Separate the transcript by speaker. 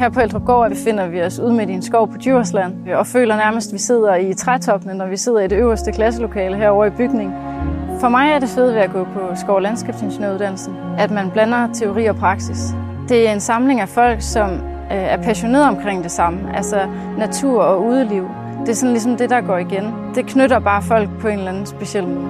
Speaker 1: Her på Ældregård befinder vi os ude midt i en skov på Djursland, og føler nærmest, at vi sidder i trætoppene, når vi sidder i det øverste klasselokale herovre i bygningen. For mig er det fede ved at gå på skov- og landskabsingeniøruddannelsen, at man blander teori og praksis. Det er en samling af folk, som øh, er passionerede omkring det samme, altså natur og udeliv. Det er sådan ligesom det, der går igen. Det knytter bare folk på en eller anden speciel måde.